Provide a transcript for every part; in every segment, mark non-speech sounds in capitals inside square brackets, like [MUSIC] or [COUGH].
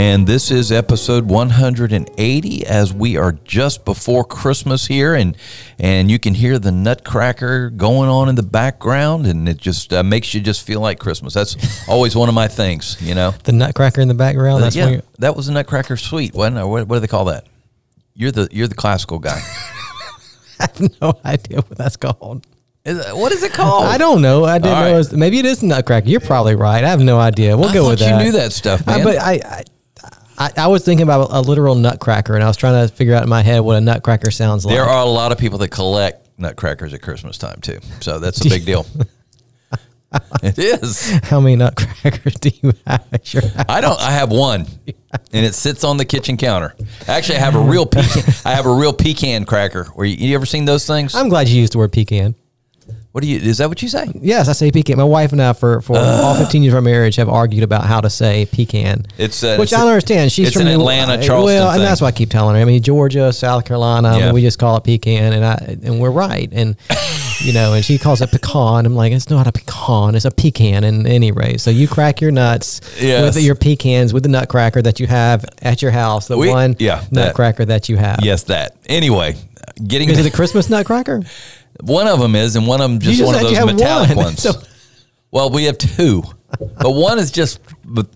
And this is episode 180 as we are just before Christmas here and and you can hear the nutcracker going on in the background and it just uh, makes you just feel like Christmas. That's [LAUGHS] always one of my things, you know. The nutcracker in the background. That's yeah, that was a nutcracker suite, wasn't? What, what do they call that? You're the you're the classical guy. [LAUGHS] I have no idea what that's called. Is what is it called? I don't know. I didn't know. It was, maybe it is Nutcracker. You're probably right. I have no idea. We'll I go with that. You knew that stuff, man. Uh, but I, I, I, I, was thinking about a literal nutcracker, and I was trying to figure out in my head what a nutcracker sounds like. There are a lot of people that collect nutcrackers at Christmas time too, so that's a big deal. [LAUGHS] it is. How many nutcrackers do you have at your house? I don't. I have one, and it sits on the kitchen counter. Actually, I have a real pecan. I have a real pecan cracker. Where you, you ever seen those things? I'm glad you used the word pecan. What do you? Is that what you say? Yes, I say pecan. My wife and I, for for uh, all 15 years of our marriage, have argued about how to say pecan. It's uh, which it's I don't understand. She's from an Atlanta, Charleston. Well, thing. and that's why I keep telling her. I mean, Georgia, South Carolina. Yeah. I mean, we just call it pecan, and I and we're right. And [LAUGHS] you know, and she calls it pecan. I'm like, it's not a pecan. It's a pecan. In any rate, so you crack your nuts yes. with your pecans with the nutcracker that you have at your house. The we, one yeah, nutcracker that, that you have. Yes, that. Anyway, getting is it a Christmas nutcracker? One of them is, and one of them just, just one of those metallic one. [LAUGHS] ones. So, well, we have two, but one is just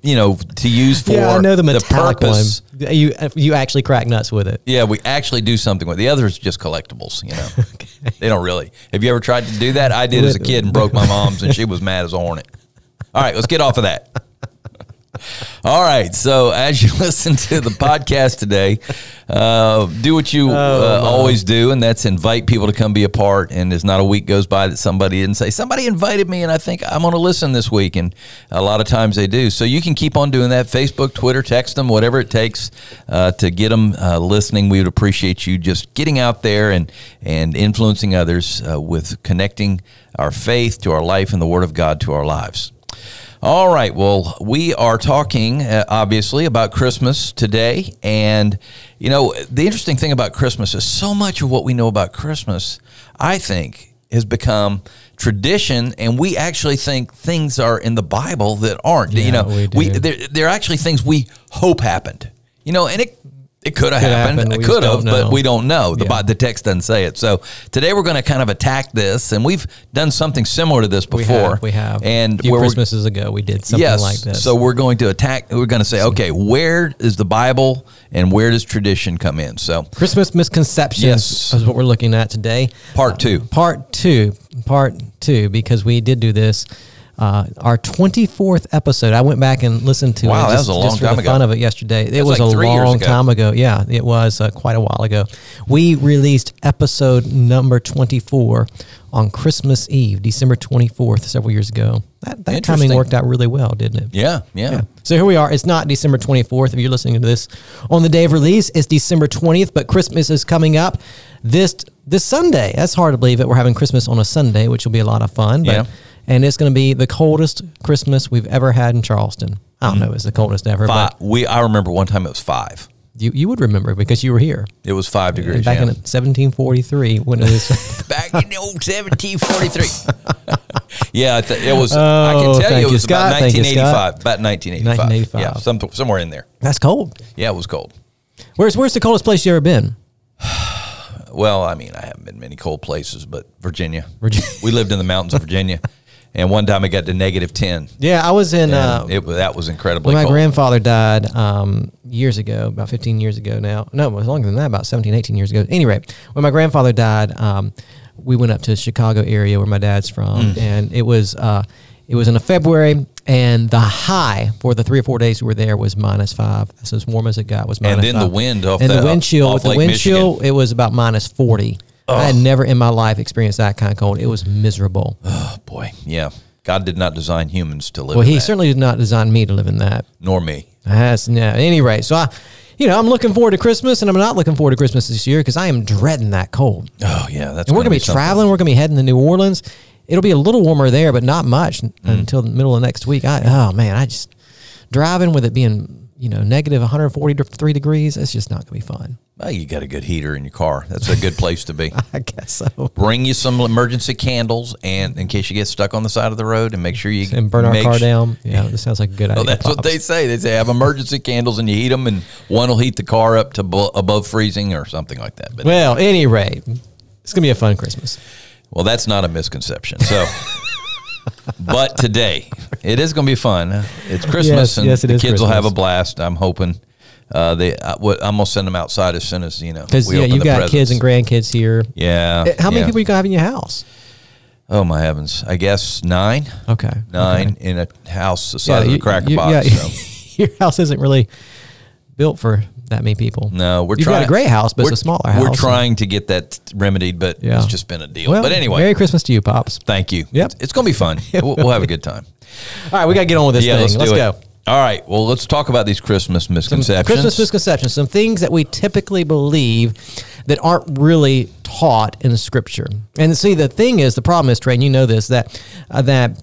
you know to use for yeah, I know the metallic the purpose. one. You you actually crack nuts with it. Yeah, we actually do something with it. the other is just collectibles. You know, [LAUGHS] okay. they don't really. Have you ever tried to do that? I did as a kid and broke my mom's, and she was mad as a hornet. All right, let's get off of that. All right. So as you [LAUGHS] listen to the podcast today, uh, do what you uh, oh, always do, and that's invite people to come be a part. And there's not a week goes by that somebody didn't say somebody invited me, and I think I'm going to listen this week. And a lot of times they do. So you can keep on doing that. Facebook, Twitter, text them, whatever it takes uh, to get them uh, listening. We would appreciate you just getting out there and and influencing others uh, with connecting our faith to our life and the Word of God to our lives. All right. Well, we are talking uh, obviously about Christmas today. And, you know, the interesting thing about Christmas is so much of what we know about Christmas, I think, has become tradition and we actually think things are in the bible that aren't yeah, you know we, we they're, they're actually things we hope happened you know and it it could have happened. Happen. It could have, but we don't know. The, yeah. the text doesn't say it. So today we're going to kind of attack this, and we've done something similar to this before. We have. We have. And a few Christmases ago, we did something yes, like this. So we're going to attack. We're going to say, okay, where is the Bible, and where does tradition come in? So Christmas misconceptions yes. is what we're looking at today. Part two. Uh, part two. Part two. Because we did do this uh, our 24th episode. I went back and listened to wow, it. Just, that was a long just for time the ago. fun of it yesterday. It was, like a long ago. time ago. Yeah, it was uh, quite a while ago. We released episode number 24 on Christmas Eve, December 24th, several years ago. That, that timing worked out really well, didn't it? Yeah, yeah, yeah. So here we are. It's not December 24th. If you're listening to this on the day of release, it's December 20th, but Christmas is coming up this this Sunday. That's hard to believe that we're having Christmas on a Sunday, which will be a lot of fun. But yeah and it's going to be the coldest Christmas we've ever had in Charleston. I don't mm-hmm. know, it's the coldest ever. Five, but we I remember one time it was five. You you would remember because you were here. It was five uh, degrees back yeah. in 1743 when it was [LAUGHS] back in the old 1743. [LAUGHS] yeah, th- it was. Oh, I can oh, tell you, it was about Thank 1985. About 1985. 1985. Yeah, some, somewhere in there. That's cold. Yeah, it was cold. Where's Where's the coldest place you ever been? [SIGHS] well, I mean, I haven't been many cold places, but Virginia. Virginia. we lived in the mountains of Virginia. [LAUGHS] And one time it got to negative ten. Yeah, I was in. Uh, it that was incredibly. When my cold. grandfather died um, years ago, about 15 years ago now. No, it was longer than that, about 17, 18 years ago. Anyway, when my grandfather died, um, we went up to the Chicago area where my dad's from, mm. and it was uh, it was in a February, and the high for the three or four days we were there was minus five. That's as warm as it got. Was minus and then five. the wind off and the, the wind chill. Off With the wind Michigan. chill, it was about minus 40. I had never in my life experienced that kind of cold. It was miserable. Oh boy, yeah. God did not design humans to live. Well, he that, certainly did not design me to live in that. nor me. That's no. At any rate, so I, you know, I'm looking forward to Christmas, and I'm not looking forward to Christmas this year because I am dreading that cold. Oh yeah, that's. And we're gonna be something. traveling. We're gonna be heading to New Orleans. It'll be a little warmer there, but not much Mm. until the middle of next week. I oh man, I just driving with it being you know negative 143 degrees. It's just not gonna be fun. Well, you got a good heater in your car. That's a good place to be. [LAUGHS] I guess so. Bring you some emergency candles, and in case you get stuck on the side of the road, and make sure you And burn our car sh- down. Yeah, this sounds like a good idea. Oh, that's what they say. They say have emergency candles, and you heat them, and one will heat the car up to bo- above freezing or something like that. But Well, any rate, it's gonna be a fun Christmas. Well, that's not a misconception. So, [LAUGHS] but today it is going to be fun. It's Christmas, Yes, and yes, it the kids will have a blast. I'm hoping. Uh, they, I, what, I'm gonna send them outside as soon as you know. Because yeah, you've got kids and grandkids here. Yeah. Uh, How many yeah. people you have in your house? Oh my heavens! I guess nine. Okay, Nine okay. in a house the size of a cracker box. yeah, so. [LAUGHS] your house isn't really built for that many people. No, we're You've trying. got a great house, but it's a smaller house. We're trying to get that remedied, but Yeah. it's just been a deal. Well, but anyway, Merry Christmas to you, pops. thank you. Yep. It's, it's going to be fun. [LAUGHS] we'll, we'll have a good time. All right, we got to get on with this yeah, thing. let's do go. it. All right. Well, let's talk about these Christmas misconceptions. Christmas misconceptions, some things that we typically believe that aren't really taught in the Scripture. And see, the thing is, the problem is, Trey, and you know this, that uh, that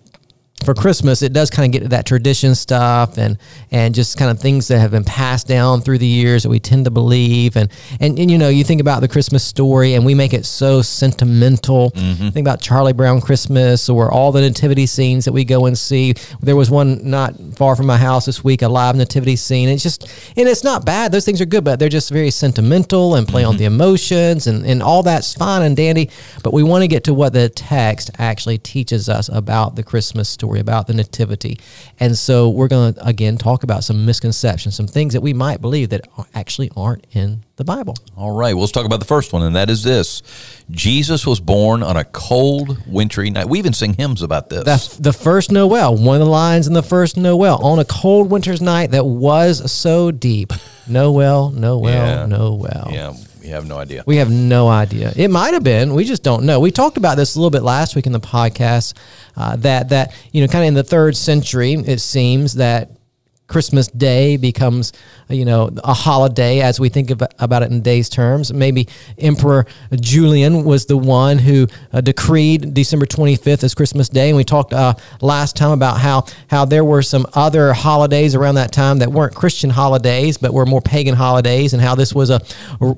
for Christmas, it does kind of get to that tradition stuff and and just kind of things that have been passed down through the years that we tend to believe. And and, and you know, you think about the Christmas story, and we make it so sentimental. Mm-hmm. Think about Charlie Brown Christmas or all the nativity scenes that we go and see. There was one not far from my house this week, a live nativity scene. It's just and it's not bad; those things are good, but they're just very sentimental and play on the mm-hmm. emotions, and and all that's fine and dandy. But we want to get to what the text actually teaches us about the Christmas story, about the nativity. And so we're going to again talk about some misconceptions, some things that we might believe that actually aren't in the Bible. All right. Well, let's talk about the first one, and that is this: Jesus was born on a cold, wintry night. We even sing hymns about this. The, the first Noel, one of the lines in the first Noel, on a cold winter's night that was so deep. Noel, Noel, Yeah. Noel. yeah, we have no idea. We have no idea. It might have been. We just don't know. We talked about this a little bit last week in the podcast. Uh, that that you know, kind of in the third century, it seems that Christmas Day becomes, you know, a holiday as we think about it in days terms. Maybe Emperor Julian was the one who uh, decreed December 25th as Christmas Day. And we talked uh, last time about how how there were some other holidays around that time that weren't Christian holidays, but were more pagan holidays, and how this was a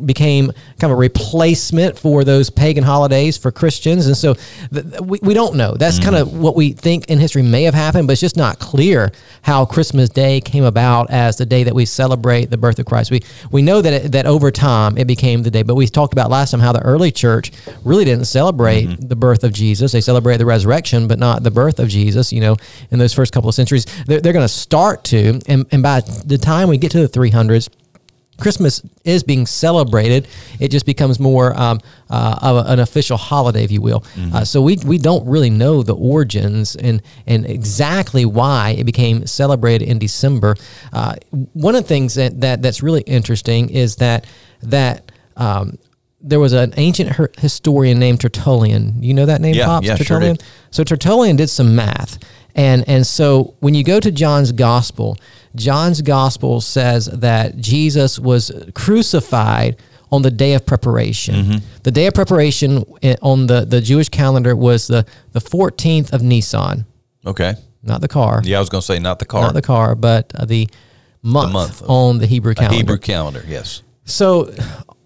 became kind of a replacement for those pagan holidays for Christians. And so th- th- we, we don't know. That's kind of what we think in history may have happened, but it's just not clear how Christmas Day came about as the day that we celebrate the birth of Christ. We we know that it, that over time it became the day, but we talked about last time how the early church really didn't celebrate mm-hmm. the birth of Jesus. They celebrated the resurrection, but not the birth of Jesus. You know, in those first couple of centuries, they're, they're going to start to, and, and by the time we get to the 300s. Christmas is being celebrated. It just becomes more um, uh, of an official holiday, if you will. Uh, so we, we don't really know the origins and and exactly why it became celebrated in December. Uh, one of the things that, that that's really interesting is that that um, there was an ancient historian named Tertullian. You know that name, Yeah, Pops? yeah, Tertullian. did. So Tertullian did some math. And and so when you go to John's gospel, John's gospel says that Jesus was crucified on the day of preparation. Mm-hmm. The day of preparation eh, on the, the Jewish calendar was the, the 14th of Nisan, Okay. not the car, Yeah, I was going to say not the car, not the car, but uh, the month, month of- on the Hebrew calendar. Hebrew calendar. Yes. So,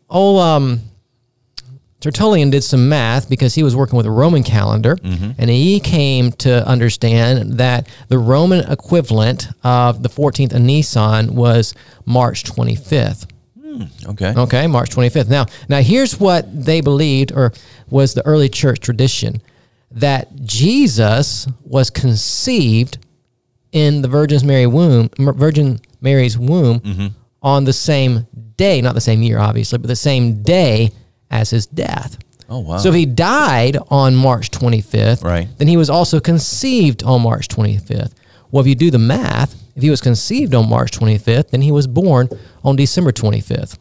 old um, Tertullian did some math because he was working with a Roman calendar, Mm-hmm. and he came to understand that the Roman equivalent of the 14th of Nisan was March 25th. Okay. Okay, March 25th. Now, now here's what they believed, or was the early church tradition, that Jesus was conceived in the Virgin Mary womb, Virgin Mary's womb, Mm-hmm. on the same day, not the same year, obviously, but the same day as his death. Oh wow. So if he died on March 25th, Right. then he was also conceived on March 25th. Well, if you do the math, if he was conceived on March 25th, then he was born on December 25th.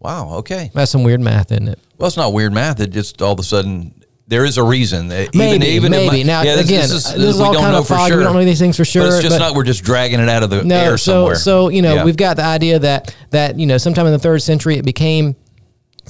wow. Okay. That's some weird math, isn't it? Well, it's not weird math. It just all of a sudden there is a reason. Uh, even, Maybe, even it maybe. might- Now, yeah, again, this is we all kind of foggy. Sure. We don't know these things for But sure, it's just but- not. We're just dragging it out of the No, air so somewhere. so you know Yeah. we've got the idea that that you know sometime in the third century it became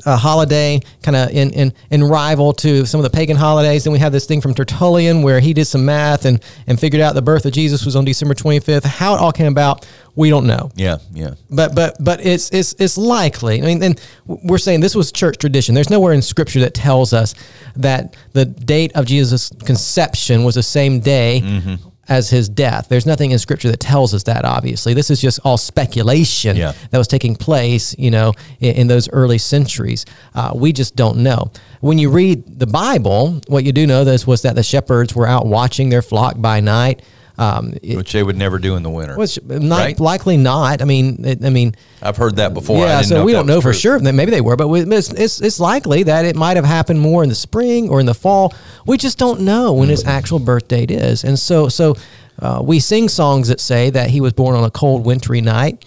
a holiday kind of in, in in rival to some of the pagan holidays. Then we have this thing from Tertullian where he did some math and and figured out the birth of Jesus was on December 25th. How it all came about, we don't know. Yeah, yeah. But but but it's it's it's likely. I mean, and we're saying this was church tradition. There's nowhere in Scripture that tells us that the date of Jesus' conception was the same day Mm-hmm. As his death. There's nothing in Scripture that tells us that. Obviously, this is just all speculation Yeah. that was taking place. You know, in, in those early centuries, uh, we just don't know. When you read the Bible, what you do know this was that the shepherds were out watching their flock by night. Um, it, Which they would never do in the winter. was not Right? likely not. I mean, it, I mean, I've heard that before. Yeah, so we don't know for true. sure maybe they were, but we, it's, it's it's likely that it might have happened more in the spring or in the fall. We just don't know when his actual birth date is, and so so uh, we sing songs that say that he was born on a cold, wintry night,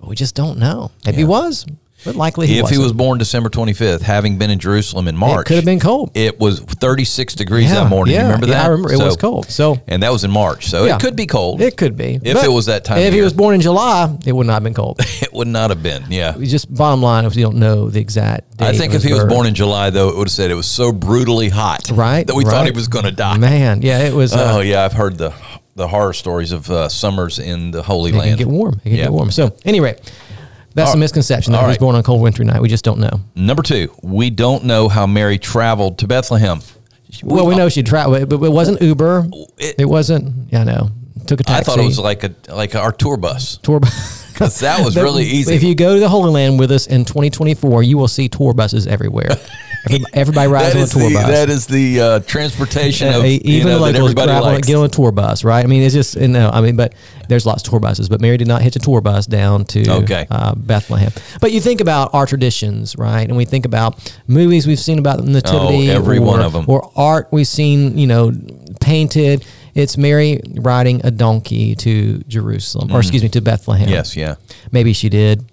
but we just don't know. Maybe he was, but likely he If wasn't. he was born December 25th, having been in Jerusalem in March, it could have been cold. It was 36 degrees Yeah, that morning. yeah, you remember yeah, that? I remember it was cold. So and that was in March, so Yeah. it could be cold. it could be If But it was that time If he was born in July, it would not have been cold. [LAUGHS] it would not have been. Yeah, just bottom line if you don't know the exact. Date I think if he was born in July, though, it would have said it was so brutally hot, right, that we thought he was going to die. Man, yeah, it was. Oh uh, yeah, I've heard the the horror stories of uh, summers in the Holy It can Land. get warm. It can Yeah. get warm. So anyway, that's All a misconception that All he was right. born on a cold wintry night. We just don't know. Number two, we don't know how Mary traveled to Bethlehem. well, we know uh, she traveled, but it wasn't Uber. It- It, wasn't. Yeah, I know. Took a taxi. I thought it was like a like our tour bus. tour. bus. [LAUGHS] 'Cause that was [LAUGHS] really easy. If you go to the Holy Land with us in 2024, you will see tour buses everywhere. [LAUGHS] Everybody, everybody rides on a tour the, bus. that is the uh, transportation of Uh, you even know, the locals likes. get on a tour bus, right? I mean, it's just you know, I mean, but there's lots of tour buses, but Mary did not hitch a tour bus down to Okay. uh, Bethlehem. But you think about our traditions, right? And we think about movies we've seen about the nativity, Oh, every or, one them, or art we've seen, you know, painted. It's Mary riding a donkey to Jerusalem, or excuse me, to Bethlehem. Mm. Yes, yeah. maybe she did.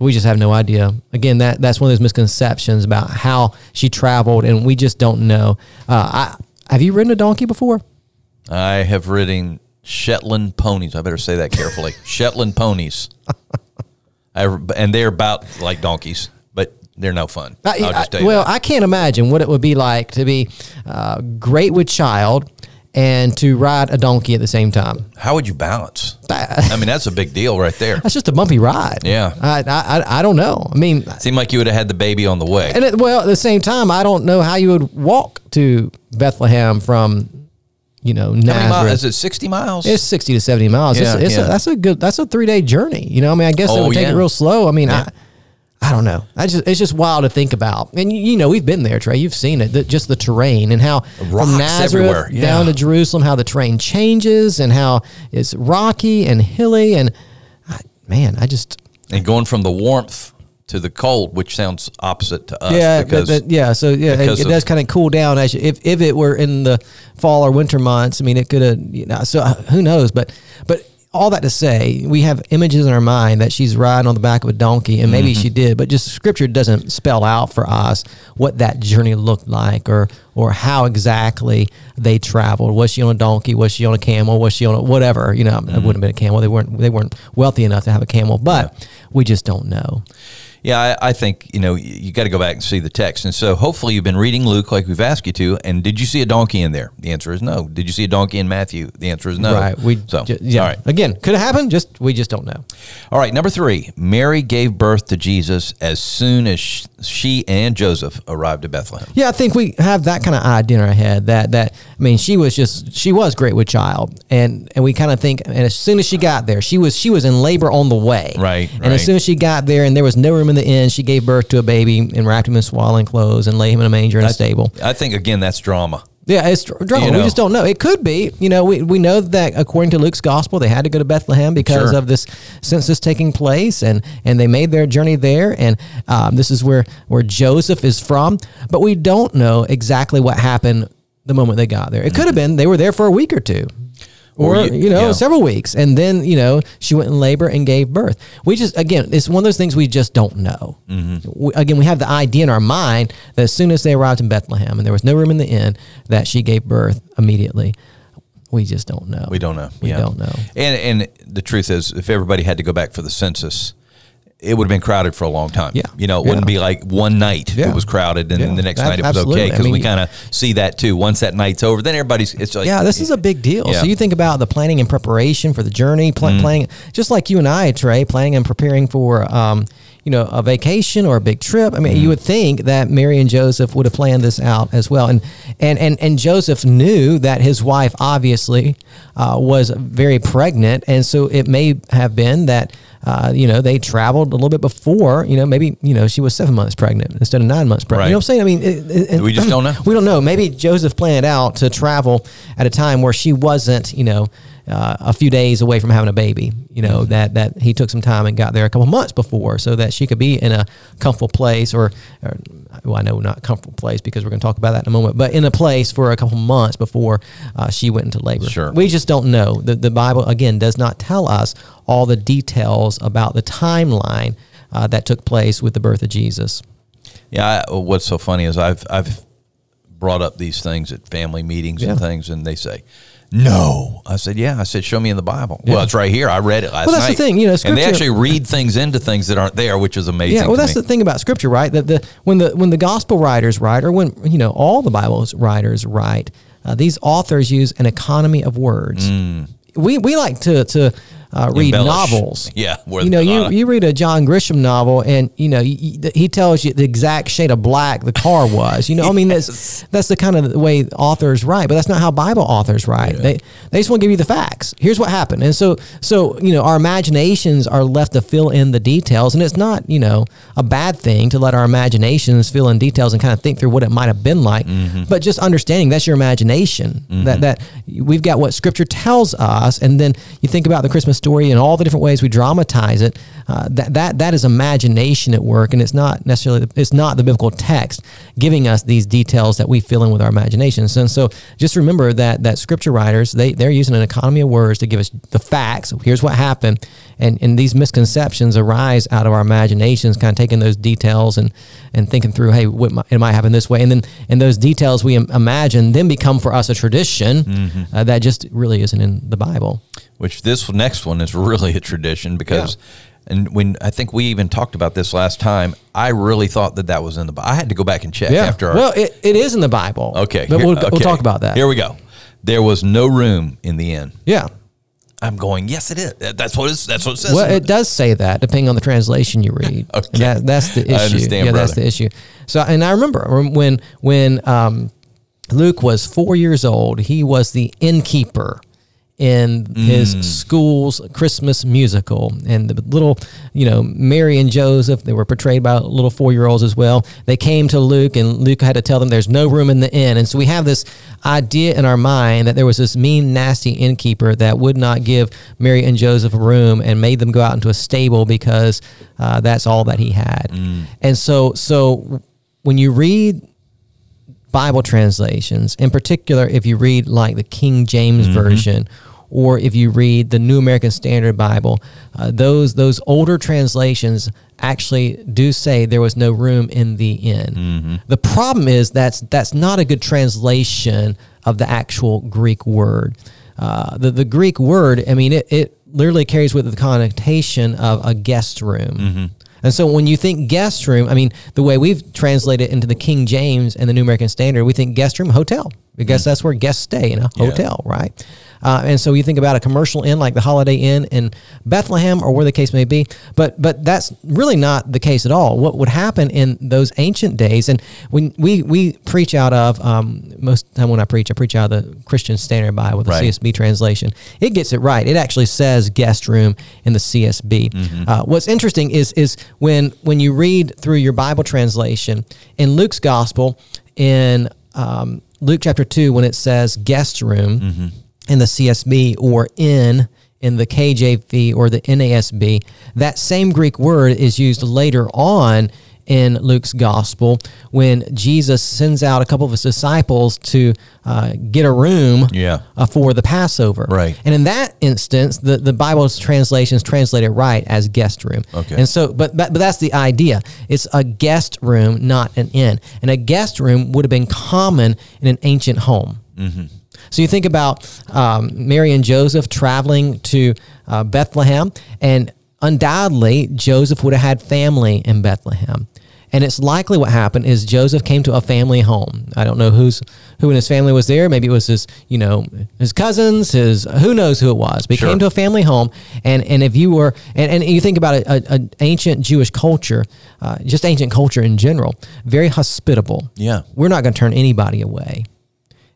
But we just have no idea. Again, that that's one of those misconceptions about how she traveled, and we just don't know. Uh, I, have you ridden a donkey before? I have ridden Shetland ponies. I better say that carefully. [LAUGHS] Shetland ponies. I, and they're about like donkeys, but they're no fun. I- I'll just I- you well, that. I can't imagine what it would be like to be uh, great with child and to ride a donkey at the same time. How would you balance? I mean, that's a big deal right there. [LAUGHS] That's just a bumpy ride. Yeah. I, I, I- don't know. I mean, Seemed like you would have had the baby on the way. and it, well, at the same time, I don't know how you would walk to Bethlehem from, you know, How many miles? Nazareth. Is it 60 miles? It's sixty to seventy miles. Yeah, it's, it's yeah. A, that's a good. That's a three day journey. You know, I mean, I guess they Oh, would take yeah. it real slow. I mean, Yeah. I, I don't know. I just it's just wild to think about. And you, you know, we've been there, Trey. You've seen it. The, just the terrain and how Rocks from Nazareth yeah. down to Jerusalem, how the terrain changes and how it's rocky and hilly. And I, man, I just and going from the warmth to the cold, which sounds opposite to us. yeah, because but, but yeah. So yeah, it, it does kind of cool down as you, if if it were in the fall or winter months. I mean, it could have. You know, so uh, who knows? But but all that to say, we have images in our mind that she's riding on the back of a donkey, and maybe Mm-hmm. she did, but just Scripture doesn't spell out for us what that journey looked like or or how exactly they traveled. Was she on a donkey? Was she on a camel? Was she on a whatever? You know, it wouldn't have been a camel. They weren't they weren't wealthy enough to have a camel, but we just don't know. Yeah, I, I think you know you, you got to go back and see the text, and so hopefully you've been reading Luke like we've asked you to. And did you see a donkey in there? The answer is no. Did you see a donkey in Matthew? The answer is no. Right. We so ju- yeah. all right, Again, could have happened. Just we just don't know. all right. Number three, Mary gave birth to Jesus as soon as she and Joseph arrived at Bethlehem. Yeah, I think we have that kind of idea in our head that that I mean, she was just she was great with child, and and we kind of think, and as soon as she got there, she was she was in labor on the way, Right, And right. as soon as she got there, and there was no room in the end, she gave birth to a baby and wrapped him in swaddling clothes and laid him in a manger in a stable. I think again that's drama. Yeah, it's drama. You We just don't know. It could be. You know, we, we know that according to Luke's gospel, they had to go to Bethlehem because Sure. of this census taking place, and and they made their journey there. And um, this is where where Joseph is from. But we don't know exactly what happened the moment they got there. It could have been they were there for a week or two. Or, Or you- you, know yeah. several weeks and then you know she went in labor and gave birth we just again it's one of those things we just don't know Mm-hmm. we, again we have the idea in our mind that as soon as they arrived in bethlehem and there was no room in the inn that she gave birth immediately we just don't know We don't know. we yeah. don't know And and the truth is, if everybody had to go back for the census, it would have been crowded for a long time. Yeah. You know, it Yeah. wouldn't be like one night Yeah. it was crowded and then Yeah. the next night it was absolutely. okay I because we kind of see that too. Once that night's over, then everybody's it's like yeah, this is a big deal. So you think about the planning and preparation for the journey, pl- Mm-hmm. planning, just like you and I, Trey, planning and preparing for, um, you know, a vacation or a big trip. I mean, Mm-hmm. you would think that Mary and Joseph would have planned this out as well, and and and and Joseph knew that his wife obviously uh, was very pregnant, and so it may have been that. Uh, you know, they traveled a little bit before. You know, maybe you know she was seven months pregnant instead of nine months pregnant. You know what I'm saying? I mean, it, it- We just don't know. [CLEARS THROAT] we don't know. Maybe Joseph planned out to travel at a time where she wasn't, you know, uh, a few days away from having a baby. You know that that he took some time and got there a couple months before, so that she could be in a comfortable place, or, or well, I know not comfortable place because we're going to talk about that in a moment, but in a place for a couple months before uh, she went into labor. Sure. we just don't know. The the Bible again does not tell us all the details about the timeline uh, that took place with the birth of Jesus. Yeah, I, what's so funny is I've I've brought up these things at family meetings and things, and they say, "No." I said, "Yeah." I said, "Show me in the Bible." Yeah. Well, it's right here. I read it last Well, that's the thing, you know, and they actually read things into things that aren't there, which is amazing. Yeah, well, that's me. the thing about scripture, right? That the when the when the gospel writers write, or when you know all the Bible's writers write, uh, these authors use an economy of words. We we like to to uh, read. Embellish. novels. [LAUGHS] Yeah, you know, you uh, you read a John Grisham novel, and you know he, he tells you the exact shade of black the car was. You know, I mean that's [LAUGHS] that's the kind of the way authors write, but that's not how Bible authors write. They they just want to give you the facts. Here's what happened, and so so you know our imaginations are left to fill in the details, and it's not you know a bad thing to let our imaginations fill in details and kind of think through what it might have been like. Mm-hmm. But just understanding that's your imagination. That mm-hmm. that we've got what Scripture tells us, and then you think about the Christmas story and all the different ways we dramatize it. Uh, that that that is imagination at work, and it's not necessarily it's not the biblical text giving us these details that we fill in with our imaginations. And so, just remember that that Scripture writers they they're using an economy of words to give us the facts. Here's what happened, and and these misconceptions arise out of our imaginations, kind of taking those details and and thinking through, hey, what might, it might happen this way, and then and those details we im- imagine then become for us a tradition uh, that just really isn't in the Bible. Which this next one is really a tradition because and when I think we even talked about this last time, I really thought that that was in the Bible. I had to go back and check yeah. after our well, it, it is in the Bible. Okay, but here- we'll, we'll talk about that. Here we go. There was no room in the inn. yeah. I'm going. Yes, it is. That's what it's. That's what it says. Well, it does say that depending on the translation you read. [LAUGHS] Okay. That, that's the issue. I understand, yeah, that's the issue. So, and I remember when when um, Luke was four years old, he was the innkeeper in his Mm. school's Christmas musical, and the little, you know, Mary and Joseph, they were portrayed by little four year olds as well. They came to Luke, and Luke had to tell them there's no room in the inn, and so we have this idea in our mind that there was this mean, nasty innkeeper that would not give Mary and Joseph a room and made them go out into a stable because uh, that's all that he had, and so so when you read Bible translations, in particular, if you read like the King James version, or if you read the New American Standard Bible, uh, those those older translations actually do say there was no room in the inn. The problem is that's that's not a good translation of the actual Greek word. Uh, the the Greek word, I mean, it, it literally carries with it the connotation of a guest room. And so when you think guest room, I mean, the way we've translated it into the King James and the New American Standard, we think guest room, hotel. I Because that's where guests stay in a Yeah. hotel, right? Uh, and so you think about a commercial inn like the Holiday Inn in Bethlehem or where the case may be, but but that's really not the case at all. What would happen in those ancient days, and when we we preach out of um, most of the time when I preach, I preach out of the Christian Standard Bible, the Right. CSB translation. It gets it right. It actually says guest room in the CSB. Uh, what's interesting is is when when you read through your Bible translation in Luke's gospel in um, Luke chapter two when it says guest room in the CSB or in in the KJV or the NASB, that same Greek word is used later on in Luke's gospel when Jesus sends out a couple of his disciples to uh, get a room Yeah. uh, for the Passover. Right. And in that instance, the, the Bible's translations translate it right as guest room. Okay. And so, but, but, but that's the idea. It's a guest room, not an inn. And a guest room would have been common in an ancient home. So you think about um, Mary and Joseph traveling to uh, Bethlehem, and undoubtedly Joseph would have had family in Bethlehem. And it's likely what happened is Joseph came to a family home. I don't know who's who in his family was there. Maybe it was his, you know, his cousins, his who knows who it was. But he Sure. came to a family home, and and if you were and, and you think about a, a, a ancient Jewish culture, uh, just ancient culture in general, very hospitable. Yeah. we're not going to turn anybody away.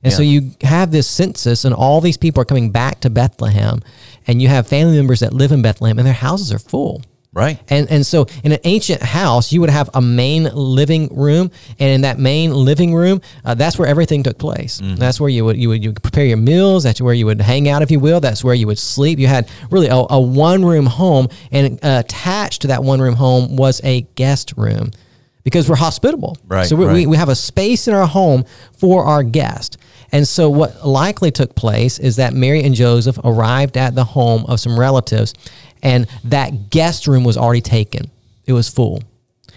And so you have this census, and all these people are coming back to Bethlehem, and you have family members that live in Bethlehem, and their houses are full. Right. And and so in an ancient house, you would have a main living room, and in that main living room, uh, that's where everything took place. That's where you would you would you would prepare your meals. That's where you would hang out, if you will. That's where you would sleep. You had really a, a one room home, and uh, attached to that one room home was a guest room. Because we're hospitable, Right, So we, we, we have a space in our home for our guest. And so, what likely took place is that Mary and Joseph arrived at the home of some relatives, and that guest room was already taken. It was full.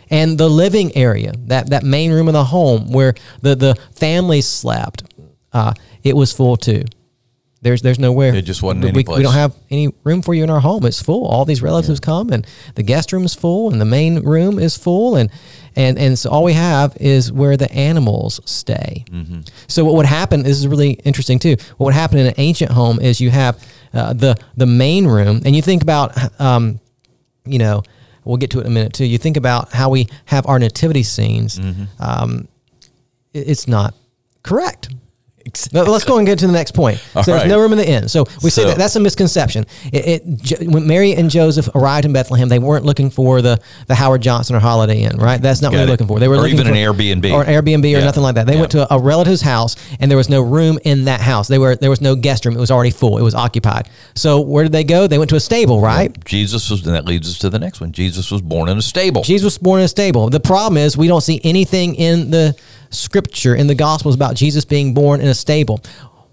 And the living area, that, that main room of the home where the, the family slept, uh, it was full too. There's there's nowhere. It just wasn't we, any we don't have any room for you in our home. It's full. All these relatives come, and the guest room is full, and the main room is full, and and and so all we have is where the animals stay. Mm-hmm. So what would happen? This is really interesting too. What would happen in an ancient home is you have uh, the the main room, and you think about. Um, you know, we'll get to it in a minute too. You think about how we have our nativity scenes. Mm-hmm. Um, it- it's not correct. But let's go and get to the next point. So All there's right. no room in the inn. So we say that that's a misconception. It, it when Mary and Joseph arrived in Bethlehem, they weren't looking for the the Howard Johnson or Holiday Inn, right? That's not what they're looking for. They were Or looking even for, an Airbnb. or an Airbnb or nothing like that. They Yeah. went to a relative's house and there was no room in that house. They were there was no guest room. It was already full. It was occupied. So where did they go? They went to a stable, right? Jesus was, and that leads us to the next one. Jesus was born in a stable. Jesus was born in a stable. The problem is we don't see anything in the scripture in the gospels about Jesus being born in a stable.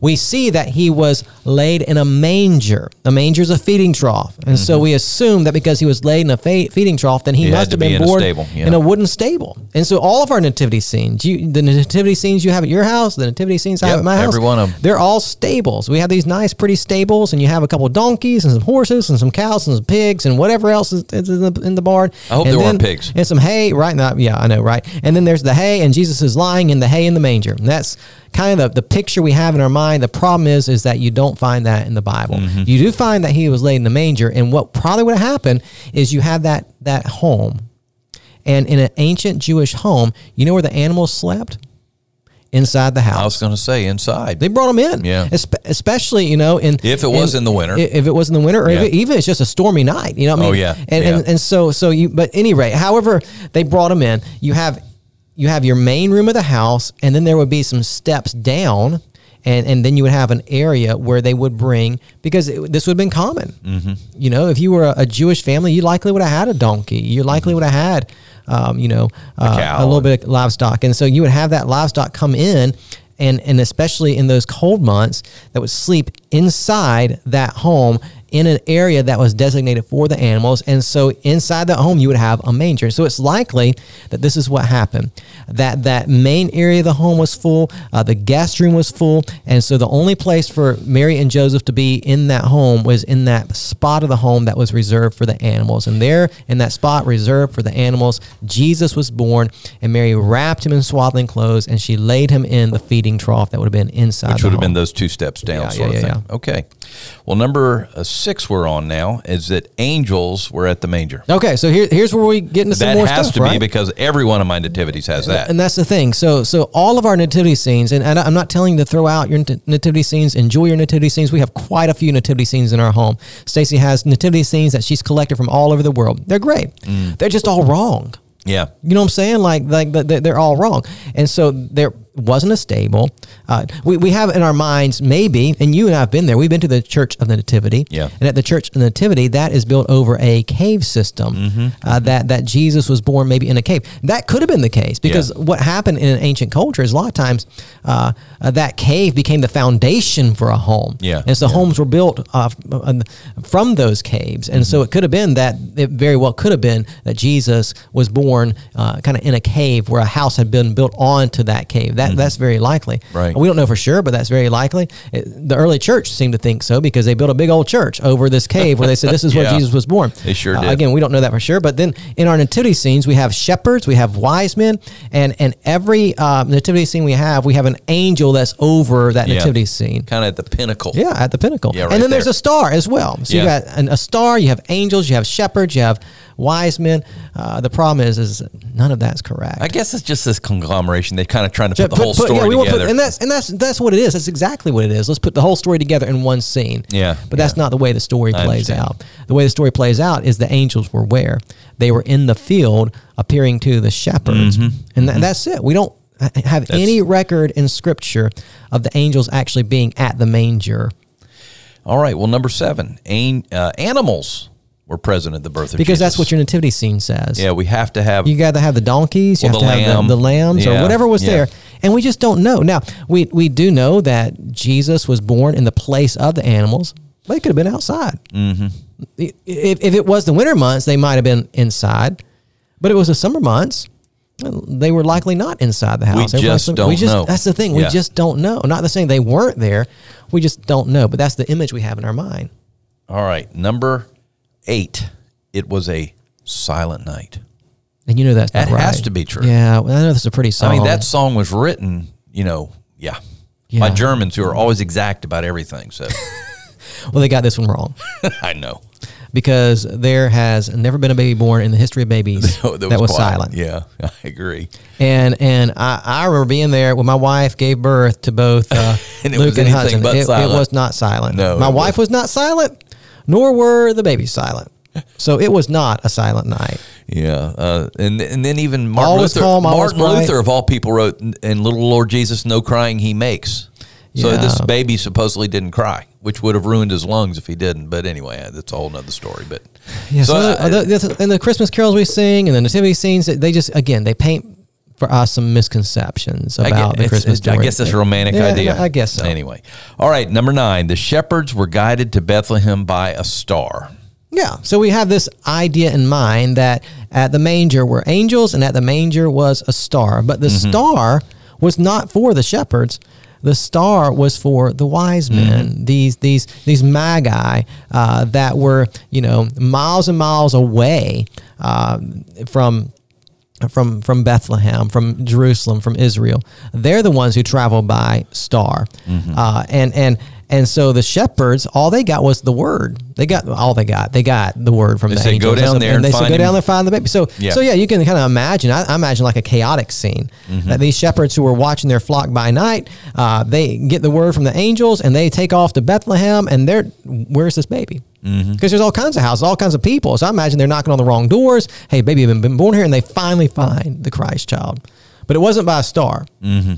We see that he was laid in a manger. A manger is a feeding trough, and so we assume that because he was laid in a fe- feeding trough, then he, Mm-hmm. He must have be been born stable, yeah. in a wooden stable. And so all of our nativity scenes, you, the nativity scenes you have at your house, the nativity scenes I have at my house, every one of 'em. they're all stables. We have these nice, pretty stables, and you have a couple of donkeys and some horses and some cows and some pigs and whatever else is, is in, the, in the barn. I hope And there weren't pigs. and some hay, right? Now, yeah, I know, right? And then there's the hay, and Jesus is lying in the hay in the manger. And that's kind of the, the picture we have in our mind. The problem is, is that you don't find that in the Bible. Mm-hmm. You do find that he was laid in the manger, and what probably would have happened is you have that that home, and in an ancient Jewish home, you know where the animals slept inside the house. I was going to say inside. They brought them in, Yeah. Espe- especially you know in If it was in the winter. if it was in the winter, or if Yeah. it, even it's just a stormy night, you know. What I Oh, mean? yeah. and, Yeah. and and so so you. But any rate, however, they brought them in. You have you have your main room of the house, and then there would be some steps down. And, and then you would have an area where they would bring because it, this would have been common. Mm-hmm. You know, if you were a, a Jewish family, you likely would have had a donkey. You likely would have had, um, you know, uh, cow a little bit of livestock, and so you would have that livestock come in, and and especially in those cold months, that would sleep inside that home in an area that was designated for the animals, and so inside the home you would have a manger. So it's likely that this is what happened. That that main area of the home was full, uh, the guest room was full, and so the only place for Mary and Joseph to be in that home was in that spot of the home that was reserved for the animals. And there, in that spot reserved for the animals, Jesus was born, and Mary wrapped him in swaddling clothes, and she laid him in the feeding trough that would have been inside. which would have been those two steps down, Yeah, sort yeah, of yeah, thing. Okay. Well, number uh, six we're on now is that angels were at the manger. Okay, so here, here's where we get into some That more has stuff, to be because every one of my nativities has that. And that's the thing. So, so all of our nativity scenes, and, and I'm not telling you to throw out your nativity scenes. Enjoy your nativity scenes. We have quite a few nativity scenes in our home. Stacy has nativity scenes that she's collected from all over the world. They're great. Mm. They're just all wrong. yeah. You know what I'm saying? Like, like the- the- they're all wrong. And so they're wasn't a stable. Uh, we, we have in our minds maybe, and you and I have been there. We've been to the Church of the Nativity, Yeah. and at the Church of the Nativity, that is built over a cave system. Mm-hmm. Uh, that that Jesus was born maybe in a cave. That could have been the case because Yeah. what happened in an ancient culture is a lot of times uh, that cave became the foundation for a home. Yeah. and so homes were built uh, uh, from those caves, and Mm-hmm. so it could have been that it very well could have been that Jesus was born uh, kind of in a cave where a house had been built onto that cave. That that's very likely. Mm-hmm. Right. We don't know for sure, but that's very likely. It- the early church seemed to think so because they built a big old church over this cave where they said this is where [LAUGHS] Jesus was born. They sure Uh, did. again, we don't know that for sure. But then in our nativity scenes, we have shepherds, we have wise men, and and every uh, nativity scene we have, we have an angel that's over that Yeah. nativity scene. Kind of at the pinnacle. Yeah, at the pinnacle. Yeah, right and then there's a star as well. So you Yeah. got an, a star, you have angels, you have shepherds, you have wise men. Uh, the problem is, is none of that's correct. I guess it's just this conglomeration. They're kind of trying to put the whole story yeah, together. Put, and that's and that's that's what it is. That's exactly what it is. Let's put the whole story together in one scene. Yeah, but that's not the way the story plays out. The way the story plays out is the angels were where they were in the field, appearing to the shepherds, Mm-hmm. and tha- that's it. We don't ha- have any record in Scripture of the angels actually being at the manger. All right. Well, number seven, an, uh, animals were present at the birth of Jesus. Because that's what your nativity scene says. Yeah, we have to have. You got to have the donkeys, you have to have the, the lambs, or whatever was yeah. there, and we just don't know. Now we we do know that Jesus was born in the place of the animals, but it could have been outside. Mm-hmm. If, if it was the winter months, they might have been inside, but it was the summer months. They were likely not inside the house. Were just don't we just, know. That's the thing. We just don't know. Not the saying they weren't there. We just don't know. But that's the image we have in our mind. All right. Number eight, it was a silent night. And you know that's That not has to be true. Yeah, well, I know that's a pretty song. I mean, that song was written, you know, yeah, by Germans who are always exact about everything. So [LAUGHS] well, they got this one wrong. [LAUGHS] I know. because there has never been a baby born in the history of babies [LAUGHS] So that, was, silent. Yeah, I agree. And and I, I remember being there when my wife gave birth to both uh, And Luke and Hudson. but it, it was not silent. No, my wife was not silent, nor were the babies silent. So it was not a silent night. Yeah, uh, and and then even Martin Luther, calm, Martin. Luther of all people wrote, "And little Lord Jesus, no crying he makes." So Yeah. this baby supposedly didn't cry, which would have ruined his lungs if he didn't. But anyway, that's a whole nother story. But Yeah, so, uh, the, the, and the Christmas carols we sing and the nativity scenes, they just again they paint for us some misconceptions about the Christmas it's- I guess it's a romantic Yeah, idea. I guess so. Anyway, all right. Number nine, the shepherds were guided to Bethlehem by a star. Yeah. So we have this idea in mind that at the manger were angels and at the manger was a star. But the star was not for the shepherds. The star was for the wise men, these these these magi uh, that were you know miles and miles away uh, from from from Bethlehem, from Jerusalem, from Israel. They're the ones who travel by star, Mm-hmm. uh, and and and so the shepherds, all they got was the word. They got all they got. They got the word from They the said, "Go angels. down there and they said, "Go him." down there, and find the baby." So Yeah. so yeah, you can kind of imagine. I, I imagine like a chaotic scene Mm-hmm. that these shepherds who were watching their flock by night, uh, they get the word from the angels and they take off to Bethlehem, and they're where's this baby? Because Mm-hmm. there's all kinds of houses, all kinds of people. So I imagine they're knocking on the wrong doors. Hey, baby, have been born here, and they finally find the Christ child. But it wasn't by a star. Mm-hmm.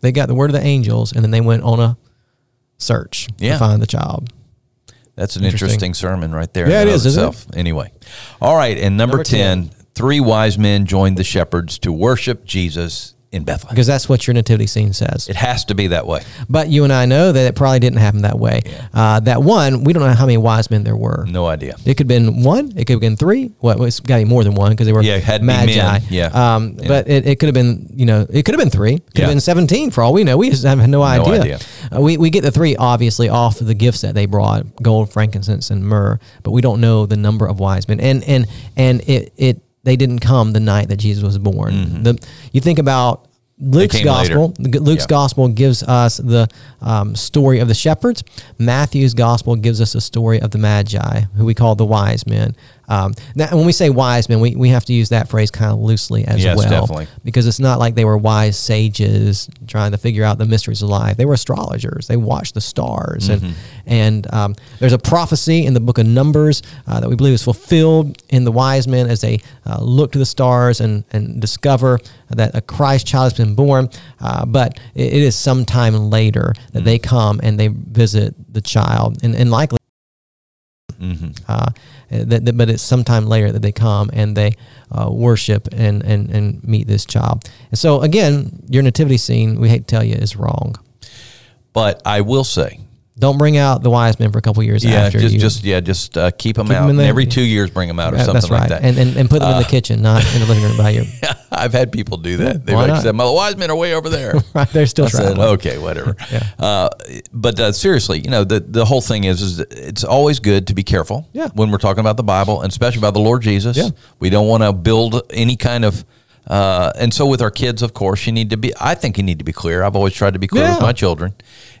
They got the word of the angels, and then they went on a search Yeah. to find the child. That's an Interesting. interesting, sermon right there. Yeah, in it is, isn't it? Anyway, all right. And number, Number 10, three wise men joined the shepherds to worship Jesus in Bethlehem. Because that's what your nativity scene says. It has to be that way. But you and I know that it probably didn't happen that way. Uh, that one, we don't know how many wise men there were. No idea. It could have been one. It could have been three. Well, it's got to be more than one because they were Yeah, had magi. Yeah. Um, Yeah. But it, it could have been, you know, it could have been three. Could Yeah. have been 17 for all we know. We just have no idea. idea. Uh, we, we get the three, obviously, off of the gifts that they brought gold, frankincense, and myrrh. But we don't know the number of wise men. And, and, and it, it, they didn't come the night that Jesus was born. The, you think about Luke's Mm-hmm. later. gospel. Luke's gospel gives us the um, story of the shepherds. Matthew's gospel gives us a story of the magi, who we call the wise men. Um, now, when we say wise men, we, we have to use that phrase kind of loosely as Yes, well, definitely. because it's not like they were wise sages trying to figure out the mysteries of life. They were astrologers. They watched the stars, and and um, there's a prophecy in the book of Numbers uh, that we believe is fulfilled in the wise men as they uh, look to the stars and and discover that a Christ child has been born. Uh, but it, it is sometime later that they come and they visit the child, and and likely. Uh, that, that- but it's sometime later that they come and they uh, worship and, and, and meet this child. And so, again, your nativity scene, we hate to tell you, is wrong. But I will say, Don't bring out the wise men for a couple years yeah, after just you. just yeah, just uh, keep them Keep out. in and every two years, bring them out or something that's right. like that. Uh, And, and, and put them in the kitchen, not in the living room by you. [LAUGHS] I've had people do that. They've Why actually not? said, "My wise men are way over there." [LAUGHS] right. They're still I said, okay, whatever. [LAUGHS] yeah. uh, but uh, seriously, you know, the the whole thing is, is it's always good to be careful Yeah. when we're talking about the Bible, and especially about the Lord Jesus. Yeah. We don't want to build any kind of. Uh, and so with our kids, of course, you need to be. I think you need to be clear. I've always tried to be clear with my children,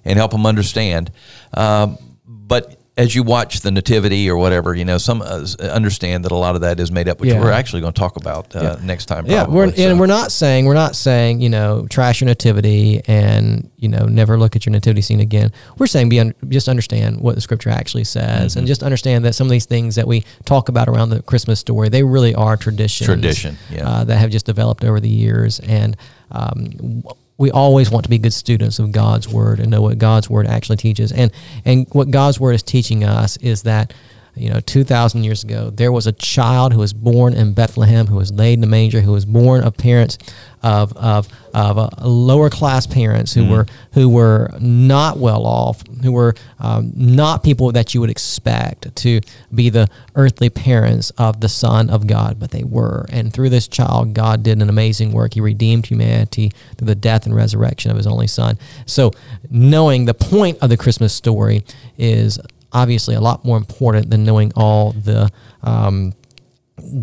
and help them understand. Um, but as you watch the nativity or whatever, you know, some uh, understand that a lot of that is made up, which Yeah. we're actually going to talk about uh, next time. Yeah, we're so. and we're not saying we're not saying you know trash your nativity and you know never look at your nativity scene again. We're saying be un- just understand what the scripture actually says Mm-hmm. and just understand that some of these things that we talk about around the Christmas story they really are traditions. Tradition, yeah. uh, that have just developed over the years and. Um, we always want to be good students of God's word and know what God's word actually teaches. And and what God's word is teaching us is that you know, 2,000 years ago, there was a child who was born in Bethlehem, who was laid in a manger, who was born of parents of, of, of uh, lower class parents who were who were not well off, who were um, not people that you would expect to be the earthly parents of the Son of God, but they were. And through this child, God did an amazing work. He redeemed humanity through the death and resurrection of His only Son. So, knowing the point of the Christmas story is obviously a lot more important than knowing all the um,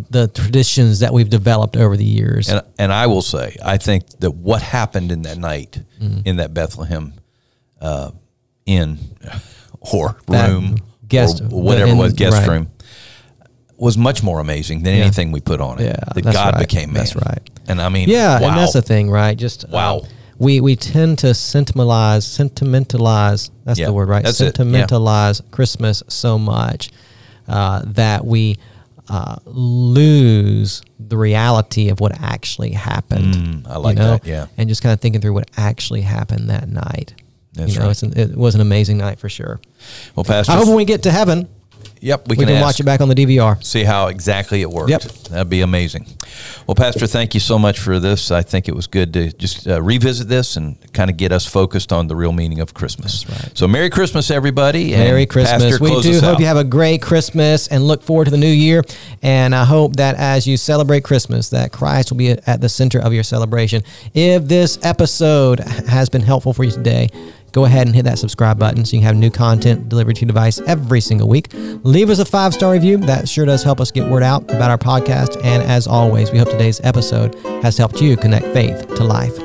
the traditions that we've developed over the years. And and I will say, I think that what happened in that night Mm-hmm. in that Bethlehem uh, inn [LAUGHS] or That room, guest- or whatever in- it was, guest right. room, was much more amazing than Yeah. anything we put on it. Yeah, that God right. became man. That's right. And I mean, yeah, wow. and that's the thing, right? Just uh, Wow. We we tend to sentimentalize, sentimentalize. That's Yeah, the word, right? it, yeah. sentimentalize Christmas so much uh, that we uh, lose the reality of what actually happened. Mm, I like you know? that, yeah. and just kind of thinking through what actually happened that night. That's you know, right. it's an, it was an amazing night for sure. Well, Pastor, I hope when we get to heaven, yep, we, we can, can watch it back on the DVR. see how exactly it worked. Yep. That'd be amazing. Well, Pastor, thank you so much for this. I think it was good to just uh, revisit this and kind of get us focused on the real meaning of Christmas. Right. So, Merry Christmas, everybody. and Merry Christmas. Pastor, we do hope out. you have a great Christmas and look forward to the new year. And I hope that as you celebrate Christmas, that Christ will be at the center of your celebration. If this episode has been helpful for you today, go ahead and hit that subscribe button so you can have new content delivered to your device every single week. Leave us a five star review. That sure does help us get word out about our podcast. And as always, we hope today's episode has helped you connect faith to life.